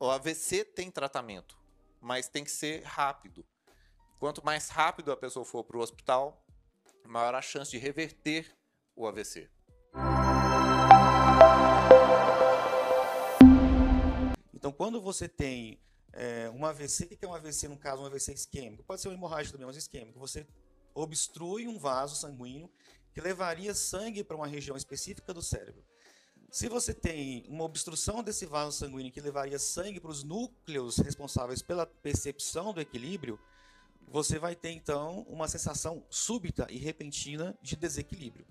o AVC tem tratamento, mas tem que ser rápido. Quanto mais rápido a pessoa for para o hospital, maior a chance de reverter o AVC. Então, quando você tem é, um AVC, o que é um AVC no caso? Um AVC isquêmico. Pode ser uma hemorragia também, mas isquêmico. Você obstrui um vaso sanguíneo que levaria sangue para uma região específica do cérebro. Se você tem uma obstrução desse vaso sanguíneo que levaria sangue para os núcleos responsáveis pela percepção do equilíbrio, você vai ter então uma sensação súbita e repentina de desequilíbrio.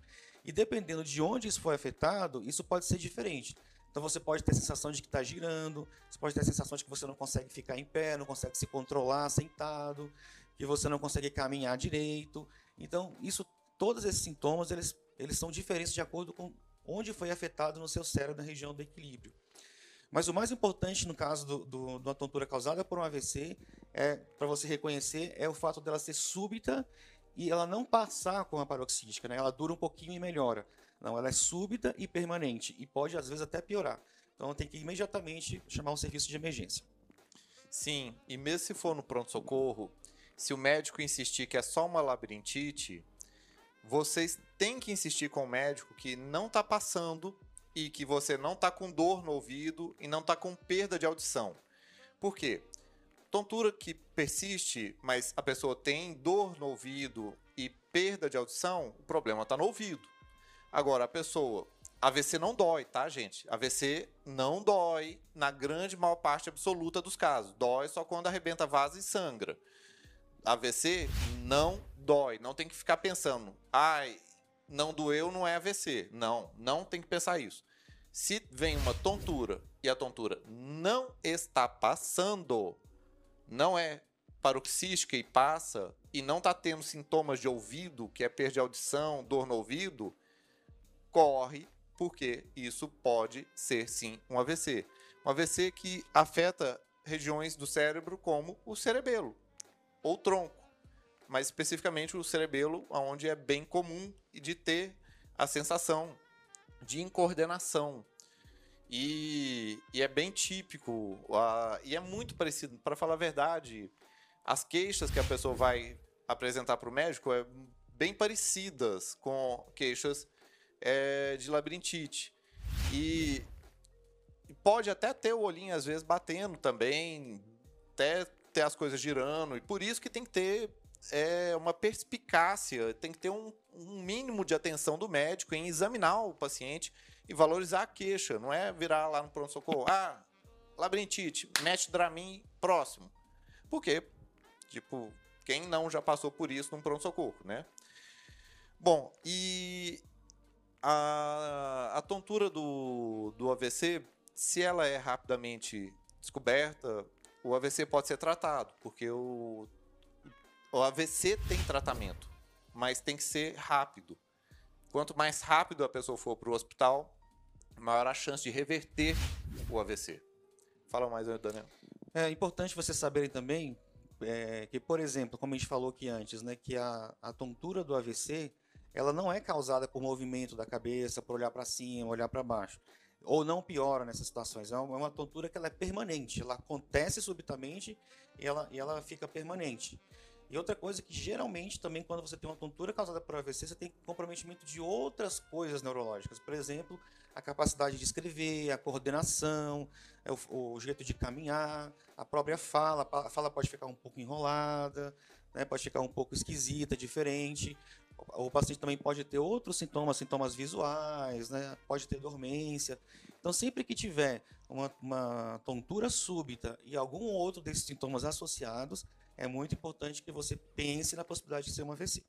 E dependendo de onde isso foi afetado, isso pode ser diferente. Então você pode ter a sensação de que está girando, você pode ter a sensação de que você não consegue ficar em pé, não consegue se controlar sentado, que você não consegue caminhar direito. Então, isso, todos esses sintomas, eles, eles são diferentes de acordo com onde foi afetado no seu cérebro, na região do equilíbrio. Mas o mais importante no caso do, do, de uma tontura causada por um AVC, é, para você reconhecer, é o fato dela ser súbita e ela não passar com a paroxística, né? ela dura um pouquinho e melhora. Não, ela é súbita e permanente e pode às vezes até piorar. Então tem que imediatamente chamar um serviço de emergência. Sim, e mesmo se for no pronto-socorro, se o médico insistir que é só uma labirintite, vocês têm que insistir com o médico que não está passando e que você não está com dor no ouvido e não está com perda de audição. Por quê? Tontura que persiste, mas a pessoa tem dor no ouvido e perda de audição, o problema está no ouvido. Agora, a pessoa. AVC não dói, tá, gente? AVC não dói na grande maior parte absoluta dos casos. Dói só quando arrebenta vaso e sangra. AVC não dói. Não tem que ficar pensando, ai, não doeu, não é AVC. Não, não tem que pensar isso. Se vem uma tontura e a tontura não está passando, não é paroxística e passa, e não está tendo sintomas de ouvido, que é perda de audição, dor no ouvido, corre, porque isso pode ser sim um AVC. Um AVC que afeta regiões do cérebro como o cerebelo ou tronco, mas especificamente o cerebelo, onde é bem comum de ter a sensação de incoordenação. E, e é bem típico, uh, e é muito parecido, para falar a verdade, as queixas que a pessoa vai apresentar para o médico é bem parecidas com queixas é, de labirintite. E pode até ter o olhinho às vezes batendo também, até as coisas girando, e por isso que tem que ter é, uma perspicácia, tem que ter um, um mínimo de atenção do médico em examinar o paciente e valorizar a queixa, não é virar lá no pronto-socorro, ah, labirintite, mete Dramin próximo. Porque, tipo, quem não já passou por isso num pronto-socorro, né? Bom, e a, a tontura do, do AVC, se ela é rapidamente descoberta, o AVC pode ser tratado, porque o, o AVC tem tratamento, mas tem que ser rápido. Quanto mais rápido a pessoa for para o hospital, maior a chance de reverter o AVC. Fala mais, Daniel. É importante vocês saberem também é, que, por exemplo, como a gente falou aqui antes, né, que a, a tontura do AVC ela não é causada por movimento da cabeça, por olhar para cima, olhar para baixo. Ou não piora nessas situações. É uma é tontura que ela é permanente. Ela acontece subitamente e ela, e ela fica permanente. E outra coisa que geralmente também quando você tem uma tontura causada por AVC, você tem comprometimento de outras coisas neurológicas. Por exemplo, a capacidade de escrever, a coordenação, é o, o jeito de caminhar, a própria fala. A fala pode ficar um pouco enrolada, né, pode ficar um pouco esquisita, diferente o paciente também pode ter outros sintomas, sintomas visuais, né? pode ter dormência. Então, sempre que tiver uma, uma tontura súbita e algum outro desses sintomas associados, é muito importante que você pense na possibilidade de ser uma AVC.